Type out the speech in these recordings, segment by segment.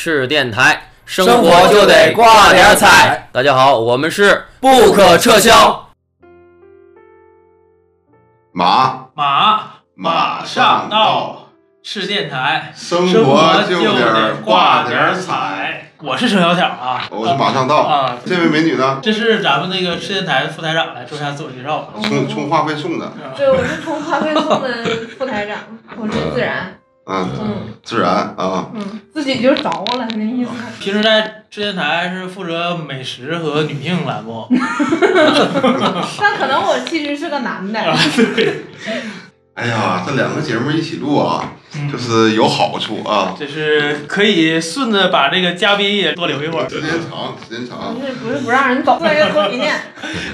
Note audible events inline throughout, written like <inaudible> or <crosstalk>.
是电台，生生活就得挂点彩。大家好，我们是不可撤销。马马马上上到，赤电台，生生活就就得挂挂点彩。我是程小巧啊，我是马上到。啊，这位美女呢？这是咱们那个赤电台的副台长来做一下自我介绍吧。充充话费送的，对，我是充话费送的副台长，我是自然，嗯，嗯自然啊，嗯，自己就着了那意思。<laughs> 平时在市电台是负责美食和女性栏目，<laughs> 那可能我其实是个男的，对，哎呀，这两个节目一起录啊，嗯就是有好处啊，就是可以顺着把这个嘉宾也多留一会儿，时间长，时间长不。是不是不让人走，做一个多理念。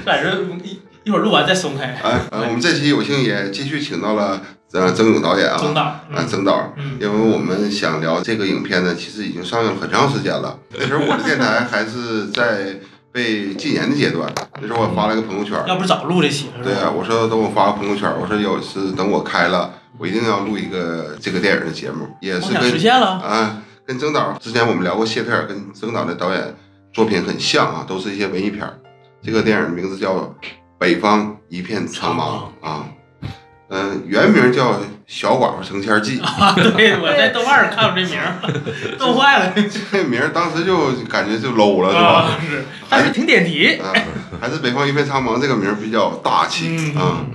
在这一一会儿录完再松开。哎，呃，我们这期有幸也继续请到了呃曾勇导演啊，曾导，啊嗯。曾导，嗯，因为我们想聊这个影片呢，其实已经上映了很长时间了。那时候我的电台还是在被禁言的阶段，那时候我发了一个朋友圈，要不早录这期了，对啊，我说等我发个朋友圈，我说有次等我开了，我一定要录一个这个电影的节目，也是跟实现了，啊跟曾导之前我们聊过谢特尔跟曾导的导演作品很像啊，都是一些文艺片。这个电影名字叫《北方一片苍茫》啊，嗯、原名叫《小寡妇成仙记》，啊，对，我在豆瓣上看过这名儿，<laughs> 逗坏了，这名儿当时就感觉就 low 了，是吧？啊，是，但是挺点题，啊，还是《北方一片苍茫》这个名儿比较大气嗯啊。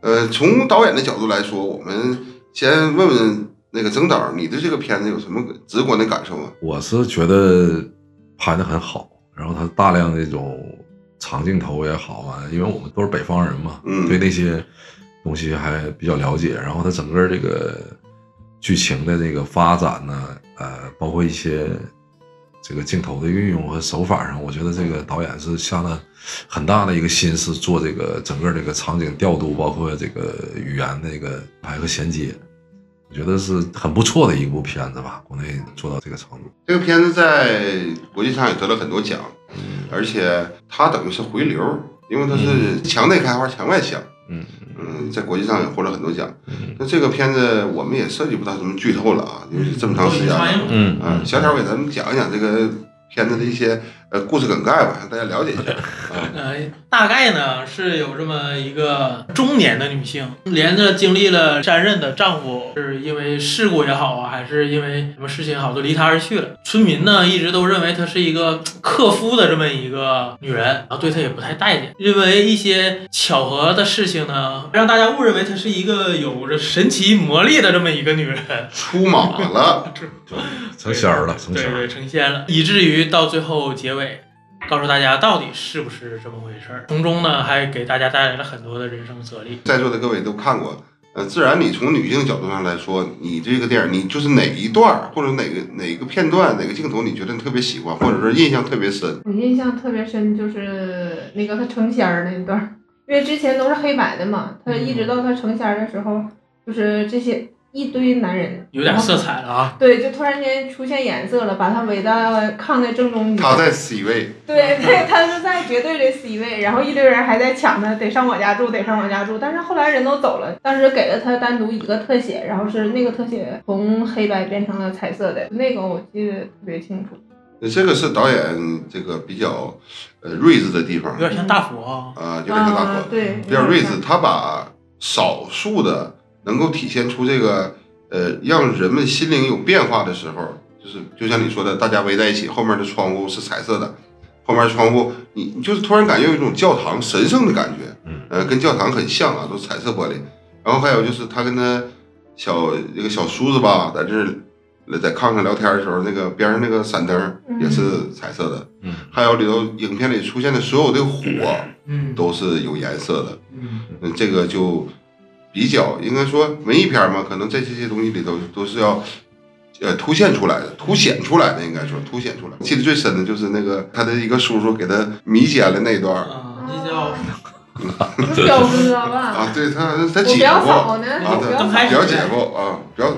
呃，从导演的角度来说，我们先问问那个曾导，你对这个片子有什么直观的感受吗？我是觉得拍的很好，然后他大量那种长镜头也好啊，因为我们都是北方人嘛，嗯对那些东西还比较了解。然后它整个这个剧情的这个发展呢，呃，包括一些这个镜头的运用和手法上，我觉得这个导演是下了很大的一个心思做这个整个这个场景调度，包括这个语言的一个排和衔接。我觉得是很不错的一部片子吧，国内做到这个程度。这个片子在国际上也得了很多奖，而且它等于是回流，因为它是墙内开花墙外香。嗯嗯，在国际上也获了很多奖。嗯那这个片子我们也涉及不到什么剧透了啊，因为这么长时间了。嗯小，小条给咱们讲一讲这个片子的一些呃故事梗概吧，让大家了解一下。<laughs> 啊，呃，大概呢是有这么一个中年的女性，连着经历了三任的丈夫是因为事故也好啊，还是因为什么事情也好，都离她而去了。村民呢一直都认为她是一个克夫的这么一个女人，然后对她也不太待见，因为一些巧合的事情呢，让大家误认为她是一个有着神奇魔力的这么一个女人。出马了，<laughs> 成仙儿了，成仙儿。对对，成仙了，以至于到最后结尾，告诉大家到底是不是这么回事儿，从中呢还给大家带来了很多的人生哲理。在座的各位都看过。呃，自然，你从女性角度上来说，你这个电影，你就是哪一段儿或者哪个哪个片段、哪个镜头，你觉得你特别喜欢，或者说印象特别深？我印象特别深，就是那个他成仙儿那一段儿，因为之前都是黑白的嘛，他一直到他成仙儿的时候，就是这些一堆男人，有点色彩了啊！对，就突然间出现颜色了，把他围到炕的正中间。他在 C 位，对对，他是在绝对的 C 位，<laughs> 然后一堆人还在抢他，得上我家住，得上我家住。但是后来人都走了，当时给了他单独一个特写，然后是那个特写从黑白变成了彩色的，那个我记得特别清楚。那这个是导演这个比较呃睿智的地方有点像大佛啊。啊，有点像大啊佛，对，比较睿智，他把少数的能够体现出这个呃让人们心灵有变化的时候，就是就像你说的，大家围在一起，后面的窗户是彩色的，后面窗户你你就是突然感觉有一种教堂神圣的感觉，嗯。呃，跟教堂很像啊，都是彩色玻璃。然后还有就是他跟他小一个小叔子吧，在这儿在炕上聊天的时候，那个边上那个闪灯也是彩色的，嗯。还有里头影片里出现的所有的火嗯。都是有颜色的。嗯。嗯，这个就比较应该说文艺片儿嘛，可能在这些东西里头都是要呃凸现出来的，凸显出来的，应该说凸显出来。记得最深的就是那个他的一个叔叔给他迷奸了那段儿。啊，那叫表哥吧，啊，对他他姐夫表嫂呢，啊，我表表姐夫啊，表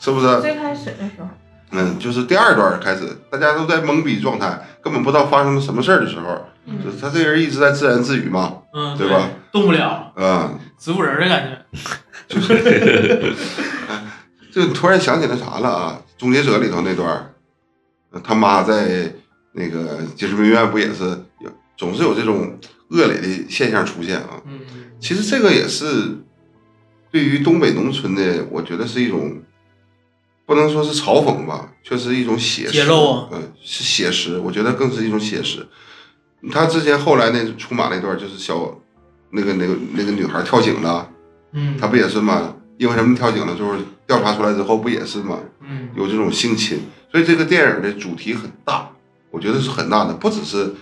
是不是？最开始的时候，嗯，就是第二段开始，大家都在懵逼状态，根本不知道发生了什么事儿的时候，嗯就是他这个人一直在自言自语嘛，嗯，对吧？动不了，啊、植物人的感觉。就是，<laughs> 就突然想起来啥了啊，《终结者》里头那段他妈在那个精神病院不也是有总是有这种恶劣的现象出现啊？嗯，其实这个也是对于东北农村的，我觉得是一种不能说是嘲讽吧，却是一种写实。揭露啊嗯、是写实，我觉得更是一种写实。他之前后来那出马那段就是小那个那个那个女孩跳井了，嗯，他不也是吗？因为什么跳井了？就是调查出来之后不也是吗？嗯，有这种性侵，所以这个电影的主题很大，我觉得是很大的，不只是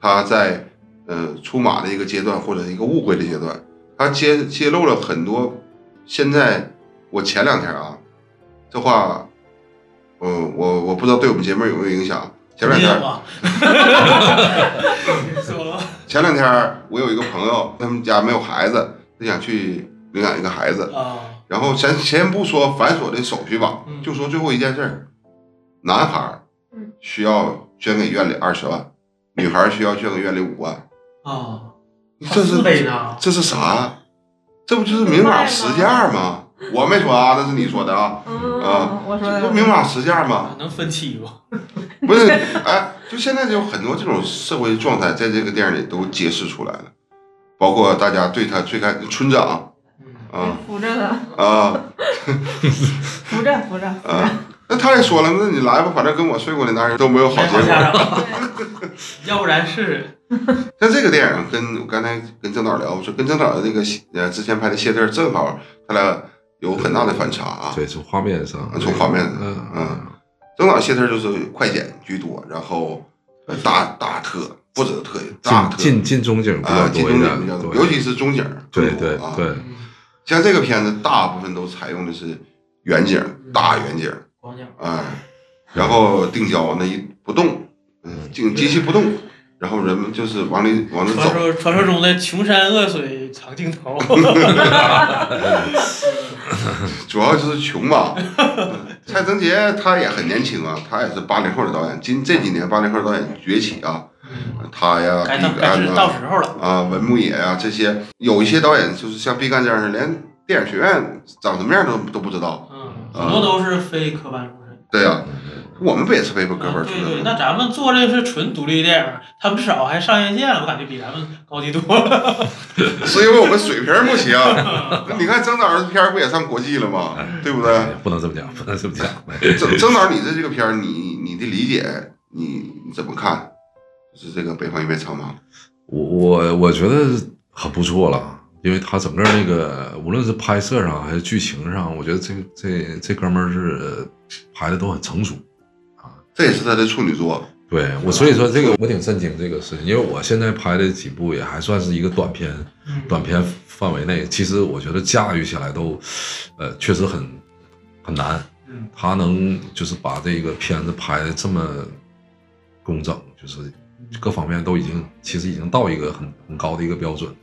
他在呃出马的一个阶段或者一个误会的阶段，他揭揭露了很多。现在我前两天啊，这话，嗯、我我不知道对我们节目有没有影响。前两天，<laughs> 前两天我有一个朋友，他们家没有孩子，他想去领养一个孩子，啊，然后先先不说繁琐的手续吧，嗯就说最后一件事儿，男孩儿嗯需要捐给院里二十万，女孩儿需要捐给院里五万，啊，这是？这是啥？这不就是明码实价吗？我没说啊，那是你说的啊，嗯，啊我说的这不明码实价吗？能分期不？<laughs> 不是，哎，就现在就有很多这种社会状态，在这个电影里都揭示出来了，包括大家对他最开村长嗯，啊扶着他，啊扶着扶着，啊，那他也说了，那你来吧，反正跟我睡过的男人都没有好结果。要不然是像这个电影跟我刚才跟郑导聊，我说跟郑导的那个呃之前拍的谢特正好，他俩有很大的反差啊。对，从画面上，从画面嗯嗯，郑导谢特就是快剪居多，然后呃大大特不止特大特近近近中景比啊较多一点尤其是中景对。对对，嗯像这个片子大部分都采用的是远景大远景光脚，啊，然后定焦那一不动，嗯，机机器不动，然后人们就是往里往里传走。说传说中的穷山恶水长镜头 <laughs> <laughs> <laughs> <laughs> 主要就是穷嘛。嗯 <laughs> 蔡成杰他也很年轻啊，他也是八零后的导演，今这几年八零后导演崛起啊，他呀，该毕赣呐，到时候了。啊，文牧野呀这些，有一些导演就是像毕赣这样的，连电影学院长什么样都都不知道。嗯，很多都是非科班出身。对呀、我们不也是背本科本出对对，那咱们做的是纯独立电影，他们至少还上院线了，我感觉比咱们高级多了。<laughs> 是因为我们水平不行。<laughs> 那你看曾导的片儿不也上国际了吗？对不对？不能这么讲，不能这么讲。<laughs> 曾曾导，你对这个片儿，你你的理解，你你怎么看？就是这个《北方一片苍茫》。我我我觉得很不错了，因为他整个那个无论是拍摄上还是剧情上，我觉得这这这哥们儿是拍的都很成熟。这也是他的处女作。对我，所以说这个我挺震惊这个事情，因为我现在拍的几部也还算是一个短片，短片范围内，其实我觉得驾驭起来都，呃，确实很很难。嗯，他能就是把这个片子拍的这么工整，就是各方面都已经其实已经到一个很很高的一个标准。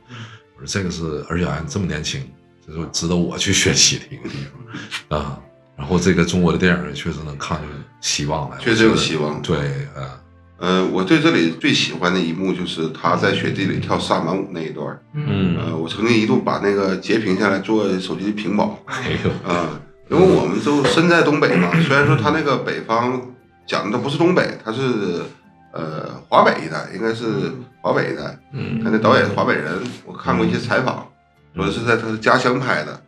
我说这个是，而且还这么年轻，这是值得我去学习的一个地方啊。然后这个中国的电影确实能看出希望来，确实有希望对，呃，呃，我对这里最喜欢的一幕就是他在雪地里跳萨满舞那一段儿。嗯呃，我曾经一度把那个截屏下来做手机屏保。哎呦，啊、因为我们都身在东北嘛，虽然说他那个北方讲的不是东北，他是呃华北一带，应该是华北一带。嗯他那导演是华北人，我看过一些采访，说是在他的家乡拍的，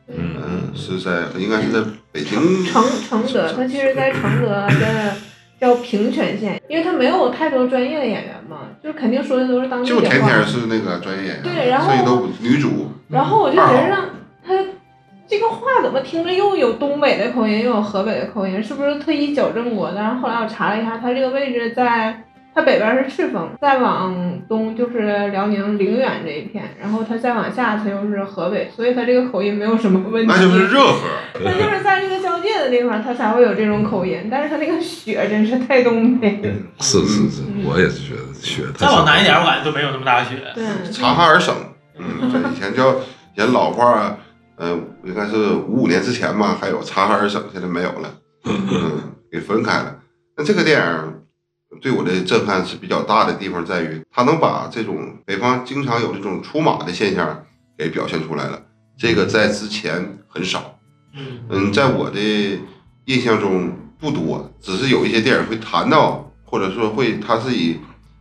是在应该是在北京。承承德，他其实在承德的 <clears throat> 叫平泉县，因为他没有太多专业的演员嘛，就是肯定说的都是当地就的话。天天是那个专业演员，对然后剩下都女主。然后我就觉得让他这个话怎么听着又有东北的口音，又有河北的口音，是不是特意矫正过的？然后后来我查了一下，他这个位置在。它北边是赤峰，再往东就是辽宁凌远这一片，然后它再往下它又是河北，所以它这个口音没有什么问题。那就是热河，它 <laughs> 就是在这个交界的地方，它才会有这种口音。但是它那个雪真是太东北了。是是是，我也是觉得雪太再往南一点，少我感觉就没有那么大雪。对，察哈尔省，嗯，这以前叫以前老话，呃，应该是五五年之前吧，还有察哈尔省，现在没有了，嗯，给分开了。那这个电影对我的震撼是比较大的地方在于，他能把这种北方经常有这种出马的现象给表现出来了，这个在之前很少。嗯嗯，在我的印象中，不多，只是有一些电影会谈到，或者说会它是以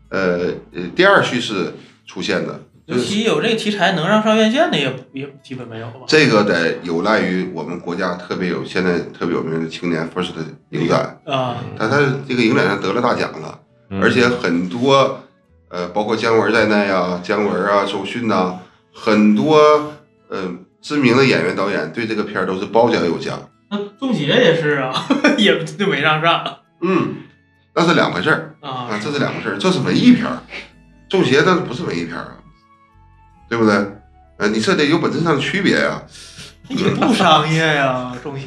呃呃第二叙事出现的。尤其有这个题材能让上院线的也也基本没有吧？这个得有赖于我们国家特别有现在特别有名的青年 First 影展，啊，他他这个影展上得了大奖了，嗯而且很多呃包括姜文在内啊，姜文啊、周迅呐、很多呃知名的演员导演对这个片儿都是褒奖有加。那中邪也是啊，<laughs> 也就没让上嗯，那是两回事儿啊啊，。这是两回事儿，这是文艺片儿，中邪那不是文艺片儿啊，对不对？呃，你这得有本质上的区别呀、也不商业呀，中邪。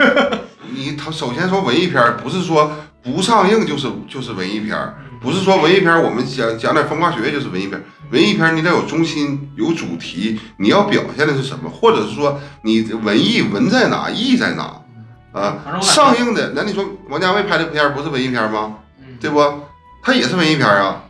<laughs> 你他首先说文艺片儿，不是说不上映就是就是文艺片儿，不是说文艺片儿我们讲讲点风花雪月就是文艺片儿。文艺片儿你得有中心，有主题，你要表现的是什么，或者是说你文艺文在哪，艺在哪啊上映的那你说王家卫拍的片儿不是文艺片儿吗？嗯对不？他也是文艺片儿啊。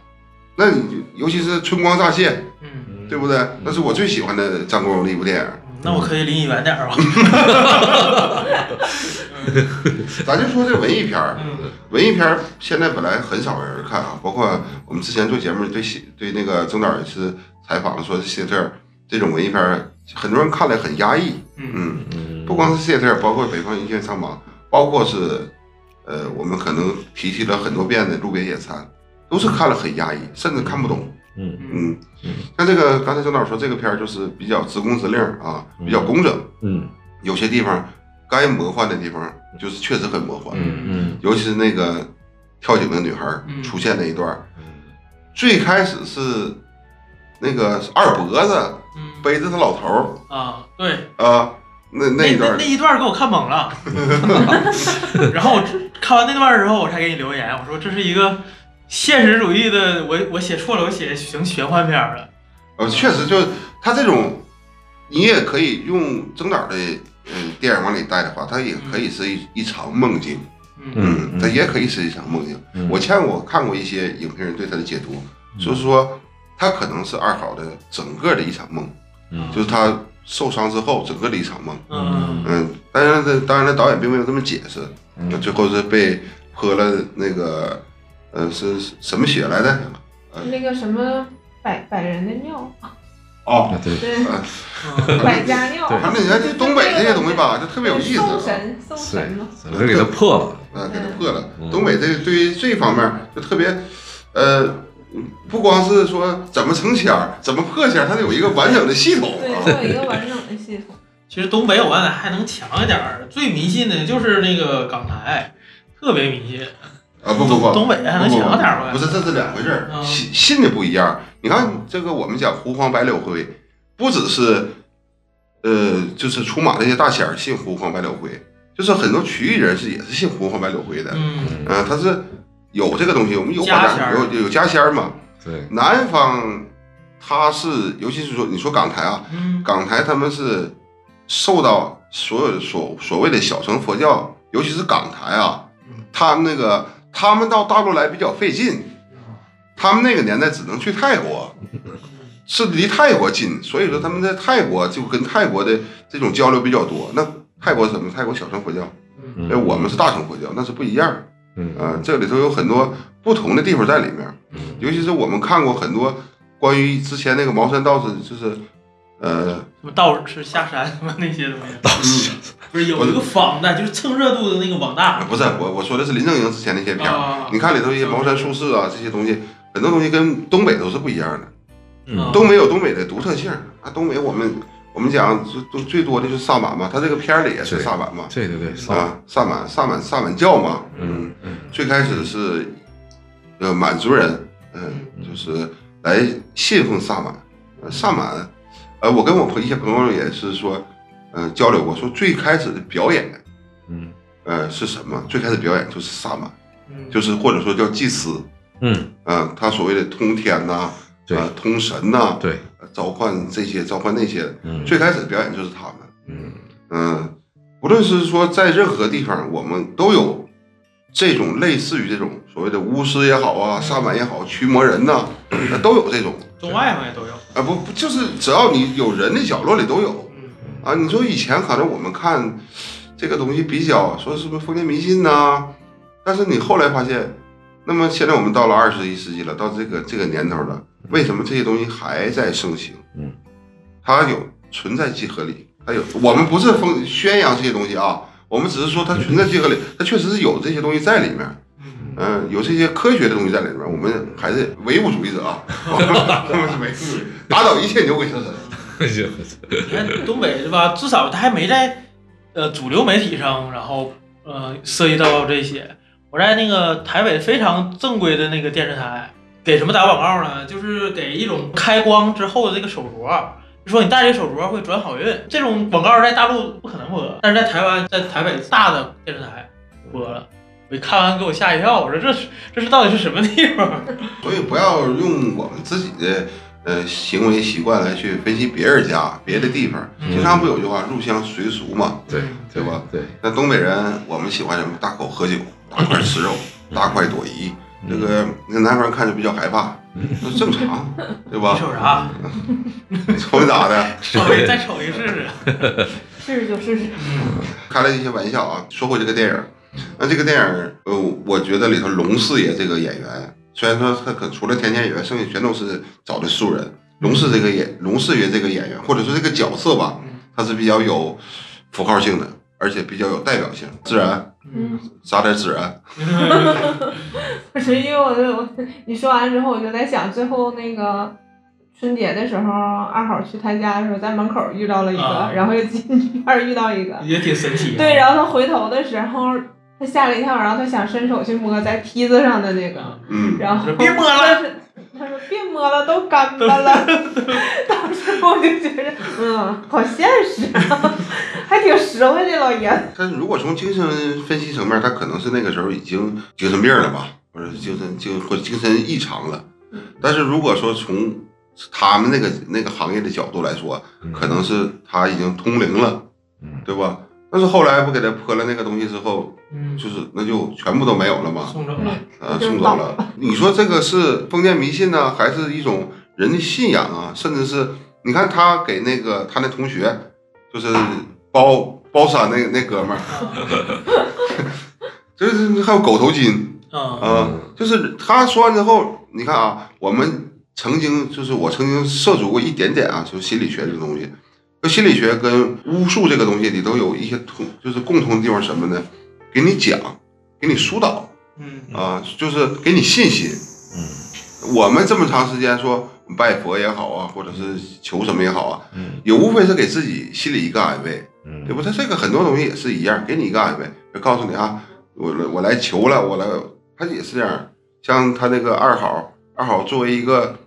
那你就尤其是《春光乍泄》，嗯，对不对？那是我最喜欢的张国荣的一部电影。那我可以离你远点儿吗。<laughs> 咱就说这文艺片儿，嗯。文艺片儿现在本来很少人看啊，包括我们之前做节目对对那个曾导也是采访说谢特这种文艺片儿，很多人看了很压抑，嗯。嗯，嗯。不光是谢特，包括北方一线苍茫，包括是呃我们可能提起了很多遍的路边野餐，都是看了很压抑，甚至看不懂，嗯。嗯。嗯，像这个刚才小导说这个片儿就是比较直工直令啊，比较工整，嗯。有些地方该魔幻的地方就是确实很魔幻，嗯嗯。尤其是那个跳井的女孩出现那一段，嗯。最开始是那个二脖子嗯。背着他老头儿啊，对，啊，那那一段那一段给我看懵了。<laughs> 然后我看完那段之后，我才给你留言，我说这是一个现实主义的，我我写错了，我写成玄幻片了。呃，确实就他这种，你也可以用曾导的嗯电影往里带的话，它也可以是一一场梦境，嗯。嗯嗯，它也可以是一场梦境。嗯。我见我看过一些影评人对他的解读，就是说他可能是二好的整个的一场梦，嗯。就是他受伤之后整个的一场梦。嗯。嗯，当然这当然了，导演并没有这么解释，嗯。最后是被泼了那个呃是是什么血来的？那个什么百百人的尿，哦，啊对对，嗯百家 <laughs> 尿。对他那人家东北这些东西吧，就特别有意思送啊。神送神嘛，整个给他破了，啊，给他破了。嗯东北这个对于这方面就特别，呃，不光是说怎么成签儿，怎么破签儿，它得有一个完整的系统对，有一个完整的系统。<laughs> 其实东北我感觉还能强一点儿，最迷信的就是那个港台，特别迷信。啊不不不，东北还能强点儿吧？不是，这是两回事儿，嗯信信的不一样。你看这个，我们讲胡黄白柳灰，不只是，呃，就是出马那些大仙儿信胡黄白柳灰，就是很多曲艺人是也是信胡黄白柳灰的。嗯嗯、他是有这个东西，我们有家家仙儿有有家仙儿嘛。对，南方他是，尤其是说你说港台啊，嗯港台他们是受到所有所所谓的小乘佛教，尤其是港台啊嗯，他们那个他们到大陆来比较费劲，他们那个年代只能去泰国，是离泰国近，所以说他们在泰国就跟泰国的这种交流比较多。那泰国什么？泰国小乘佛教，嗯。哎，我们是大乘佛教，那是不一样。嗯。啊，这里头有很多不同的地方在里面，嗯。尤其是我们看过很多关于之前那个茅山道士，就是呃，什么道士下山什么那些东西，<laughs> 道士。不是有一个仿的，就是蹭热度的那个网大。不是我我说的是林正英之前那些片儿，啊你看里头一些茅山术士啊这些东西，很多东西跟东北都是不一样的，嗯。东北有东北的独特性啊，东北我们我们讲最最最多的就是萨满嘛，他这个片儿里也是萨满嘛，对对对，上啊，萨满萨满萨满教嘛，嗯。嗯最开始是呃满族人，嗯，就是来信奉萨满，呃萨满，呃，我跟我朋一些朋友也是说，呃，交流过，说最开始的表演，嗯呃，是什么？最开始表演就是萨满，嗯就是或者说叫祭司，嗯，嗯、他所谓的通天呐、对呃，通神呐、对，呃召唤这些，召唤那些，嗯最开始的表演就是他们。嗯嗯，无论是说在任何地方，我们都有这种类似于这种所谓的巫师也好啊，萨满也好，驱魔人呐、呃都有这种中外好像都有。啊，不不就是只要你有人的角落里都有嗯啊。你说以前可能我们看这这个东西比较说是不是封建迷信呐、但是你后来发现，那么现在我们到了二十一世纪了，到这个这个年头了，为什么这些东西还在盛行？嗯，它有存在即合理，它有我们不是封宣扬这些东西啊，我们只是说它存在即合理，它确实是有这些东西在里面。嗯，有这些科学的东西在里面，我们还是唯物主义者啊，<laughs> 我们是唯物主义，打倒一切牛鬼蛇神。<laughs> 你看东北是吧？至少他还没在呃主流媒体上，然后呃涉及到这些。我在那个台北非常正规的那个电视台，给什么打广告呢？就是给一种开光之后的这个手镯，就说你戴这手镯会转好运。这种广告在大陆不可能播，但是在台湾，在台北大的电视台播了。我看完给我吓一跳，我说这是这是到底是什么地方？<laughs> 所以不要用我们自己的呃行为习惯来去分析别人家别的地方。嗯经常不有句话“入乡随俗”嘛，对对吧？对，那东北人我们喜欢什么？大口喝酒，大块吃肉，大快朵颐。这个那南方人看着比较害怕，那正常，<laughs> 对吧？瞅啥？瞅你咋的？<laughs> 稍微再瞅一试试。试试就试试。开了一些玩笑啊。说回这个电影，那这个电影，呃，我觉得里头龙四爷这个演员，虽然说他可除了田间演员，剩下全都是找的素人。龙四这个演龙四爷这个演员，或者说这个角色吧，他是比较有符号性的，而且比较有代表性，自然，嗯，<laughs> 撒点孜然。<laughs> 不 <laughs> 是因为我我你说完之后，我就在想，最后那个春节的时候，二好去他家的时候，在门口遇到了一个，啊然后又进一块儿遇到一个，也挺神奇、啊。对，然后他回头的时候，他吓了一跳，然后他想伸手去摸在梯子上的那个，嗯，然后别摸了他说别摸了，都干巴了。<laughs> 当时我就觉得，嗯，好现实啊，还挺实惠的老爷子。但是如果从精神分析层面，他可能是那个时候已经精神病了吧，或者是精神精或者精神异常了。但是如果说从他们那个那个行业的角度来说，可能是他已经通灵了，嗯对吧？但是后来不给他泼了那个东西之后，嗯，就是那就全部都没有了嘛，送走了。呃，送走了。你说这个是封建迷信呢，还是一种人的信仰啊？甚至是你看他给那个他那同学，就是包包山那那哥们儿，<laughs> 就是还有狗头金嗯啊，就是他说完之后，你看啊，我们曾经就是我曾经涉足过一点点啊，就是心理学这个东西。那心理学跟巫术这个东西里都有一些同，就是共同的地方什么呢？给你讲，给你疏导嗯啊，就是给你信心。嗯我们这么长时间说拜佛也好啊，或者是求什么也好啊，嗯也无非是给自己心里一个安慰，嗯，对不？他这个很多东西也是一样，给你一个安慰，就告诉你啊，我我来求了，我来，他也是这样。像他那个二好，二好作为一个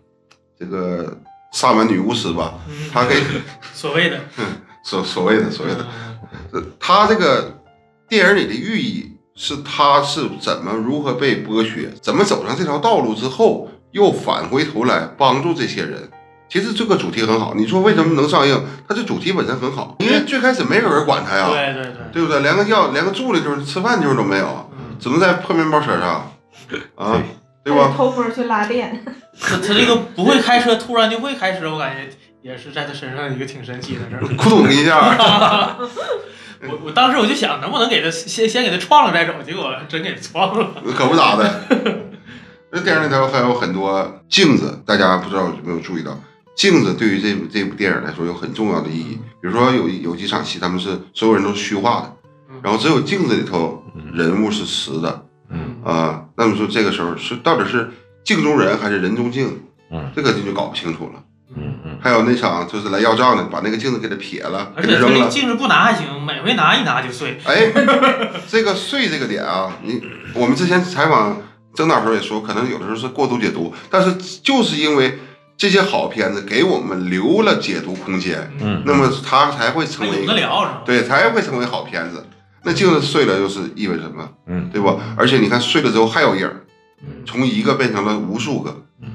这个萨满女巫师吧，她可以 <laughs> 所谓的。<laughs> 所所谓的所谓的，嗯。呃他这个电影里的寓意是他是怎么如何被剥削，怎么走上这条道路之后，又返回头来帮助这些人。其实这个主题很好，你说为什么能上映？它这主题本身很好，因为最开始没有人管他呀，对对对，对不对？连个要连个住的地方、吃饭地方都没有，嗯，只能在破面包车上，啊，对吧？偷摸去拉电，他他这个不会开车，突然就会开车，我感觉也是在他身上一个挺神奇的事儿。咕咚一下，<laughs> 我我当时我就想，能不能给他先先给他撞了再走，结果真给撞了。<laughs> 可不咋的。那电影里头还有很多镜子，大家不知道有没有注意到？镜子对于这部这部电影来说有很重要的意义。比如说有有几场戏，他们是所有人都是虚化的，然后只有镜子里头人物是实的嗯啊、那么说这个时候是到底是镜中人还是人中镜？嗯这个就搞不清楚了。嗯嗯还有那场就是来要账的，把那个镜子给他撇了，而且他给他扔了。那个镜子不拿还行，每回拿一拿就碎。哎，<laughs> 这个碎这个点啊，你我们之前采访曾导时候也说，可能有的时候是过度解读，但是就是因为这些好片子给我们留了解读空间，嗯，那么它才会成为一个聊是吧？对，才会成为好片子。那镜子碎了又是意味着什么？嗯对吧？而且你看碎了之后还有影儿，嗯从一个变成了无数个，嗯，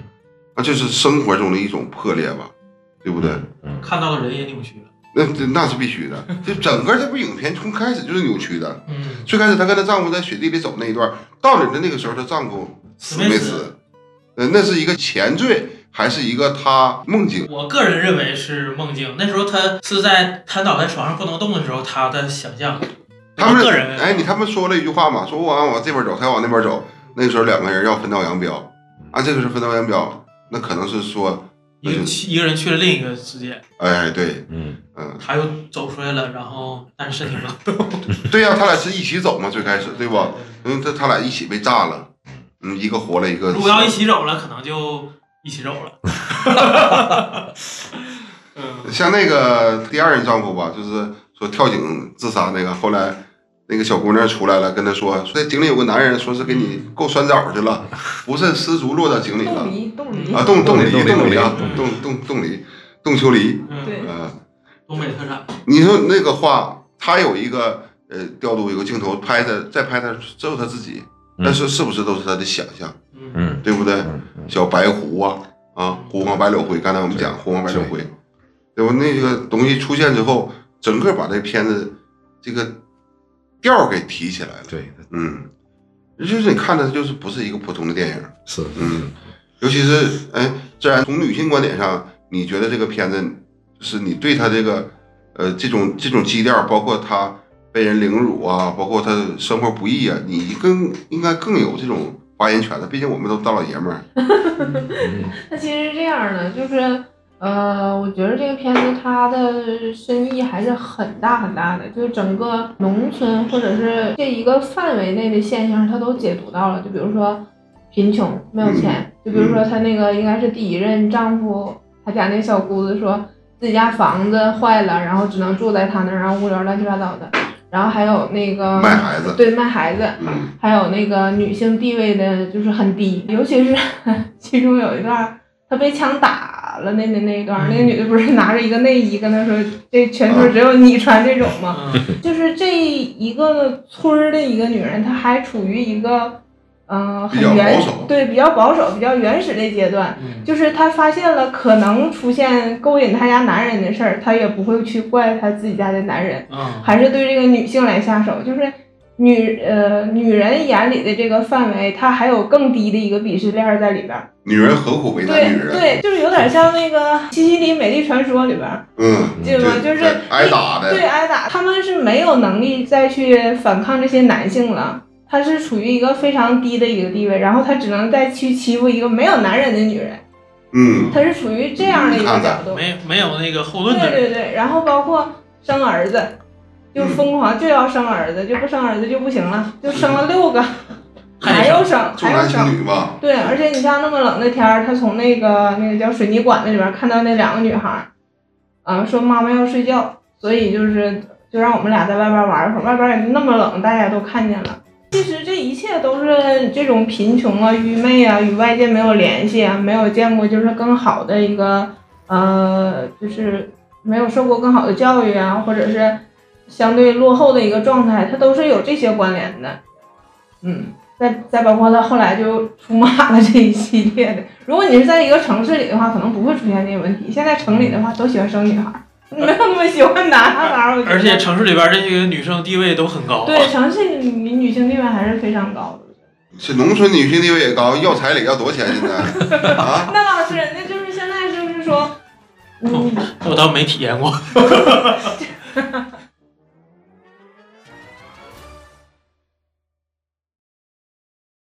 那就是生活中的一种破裂吧，对不对？嗯看到的人也扭曲了。那这那是必须的。就整个这部影片从开始就是扭曲的。嗯，最开始她跟她丈夫在雪地里走那一段，到底的那个时候，她丈夫死没死？呃，那是一个前缀，还是一个她梦境？我个人认为是梦境。那时候她是在瘫倒在床上不能动的时候，她的想象。他们个人哎，你他们说了一句话嘛，说我往往这边走，他要往那边走。那个时候两个人要分道扬镳，啊，这个是分道扬镳，那可能是说，一个一个人去了另一个世界，哎，对，嗯嗯，他又走出来了，然后但是身体不动。对呀、他俩是一起走嘛，最开始对吧？嗯，他他俩一起被炸了，嗯，一个活了，一个如果要一起走了，可能就一起走了。嗯，<laughs> 像那个第二任丈夫吧，就是说跳井自杀那个，后来那个小姑娘出来了，跟他说，说在井里有个男人，说是给你够酸枣去了，不慎失足落到井里冻了梨，冻梨啊，冻冻梨，冻梨啊冻，冻冻冻梨，冻秋梨，嗯对呃，东北特产。你说那个话，他有一个呃调度有个镜头拍他，再拍他只有他自己，嗯但是是不是都是他的想象，嗯嗯对不对？小白狐啊啊，狐黄白柳灰，刚才我们讲狐黄白柳灰，对吧？那个东西出现之后，整个把这片子这个调儿给提起来了。对，嗯，就是你看的就是不是一个普通的电影，是，嗯，尤其是哎，自然从女性观点上，你觉得这个片子就是你对他这个呃这种这种基调，包括他被人凌辱啊，包括他生活不易啊，你更应该更有这种发言权的，毕竟我们都大老爷们儿。<laughs> 嗯它其实是这样的，就是呃，我觉得这个片子它的深意还是很大很大的，就是整个农村或者是这一个范围内的现象，它都解读到了。就比如说贫穷没有钱，就比如说她那个应该是第一任丈夫，他家那小姑子说自己家房子坏了，然后只能住在他那儿，然后物流乱七八糟的。然后还有那个卖孩子对卖孩子，嗯还有那个女性地位的，就是很低，尤其是 <laughs> 其中有一段，她被枪打了那那那一段儿，那个女的不是拿着一个内衣跟他说，这全村只有你穿这种吗？嗯 <laughs> 就是这一个村儿的一个女人，她还处于一个，嗯、很原始对比较保守、比较原始的阶段。嗯就是她发现了可能出现勾引她家男人的事儿，她也不会去怪她自己家的男人。嗯还是对这个女性来下手，就是女呃女人眼里的这个范围，它还有更低的一个鄙视链在里边。女人何苦为难对女人？对，就是有点像那个《西西里美丽传说》里边，嗯，记得吗？对就是挨打的对挨打，他们是没有能力再去反抗这些男性了。他是处于一个非常低的一个地位，然后他只能再去欺负一个没有男人的女人，嗯，他是处于这样的一个角度。没没有那个后盾的。对对对，然后包括生儿子，就疯狂就要生儿子，就不生儿子就不行了，就生了六个，还要生重男轻还要生。嘛，对，而且你像那么冷的天儿，他从那个那个叫水泥管子里边看到那两个女孩儿，啊，说妈妈要睡觉，所以就是就让我们俩在外边玩一会儿，外边儿也那么冷，大家都看见了。其实这一切都是这种贫穷啊、愚昧啊、与外界没有联系啊、没有见过就是更好的一个呃，就是没有受过更好的教育啊，或者是相对落后的一个状态，它都是有这些关联的。嗯，再再包括他后来就出马了这一系列的。如果你是在一个城市里的话，可能不会出现这些问题。现在城里的话，都喜欢生女孩儿，没有那么喜欢男孩儿。而且城市里边这些女生地位都很高、啊。对城市里女性地位还是非常高的。是农村女性地位也高，要彩礼要多少钱？现在啊，<laughs> 那倒是，那就是现在就是说，嗯，我倒没体验过。<laughs> <laughs>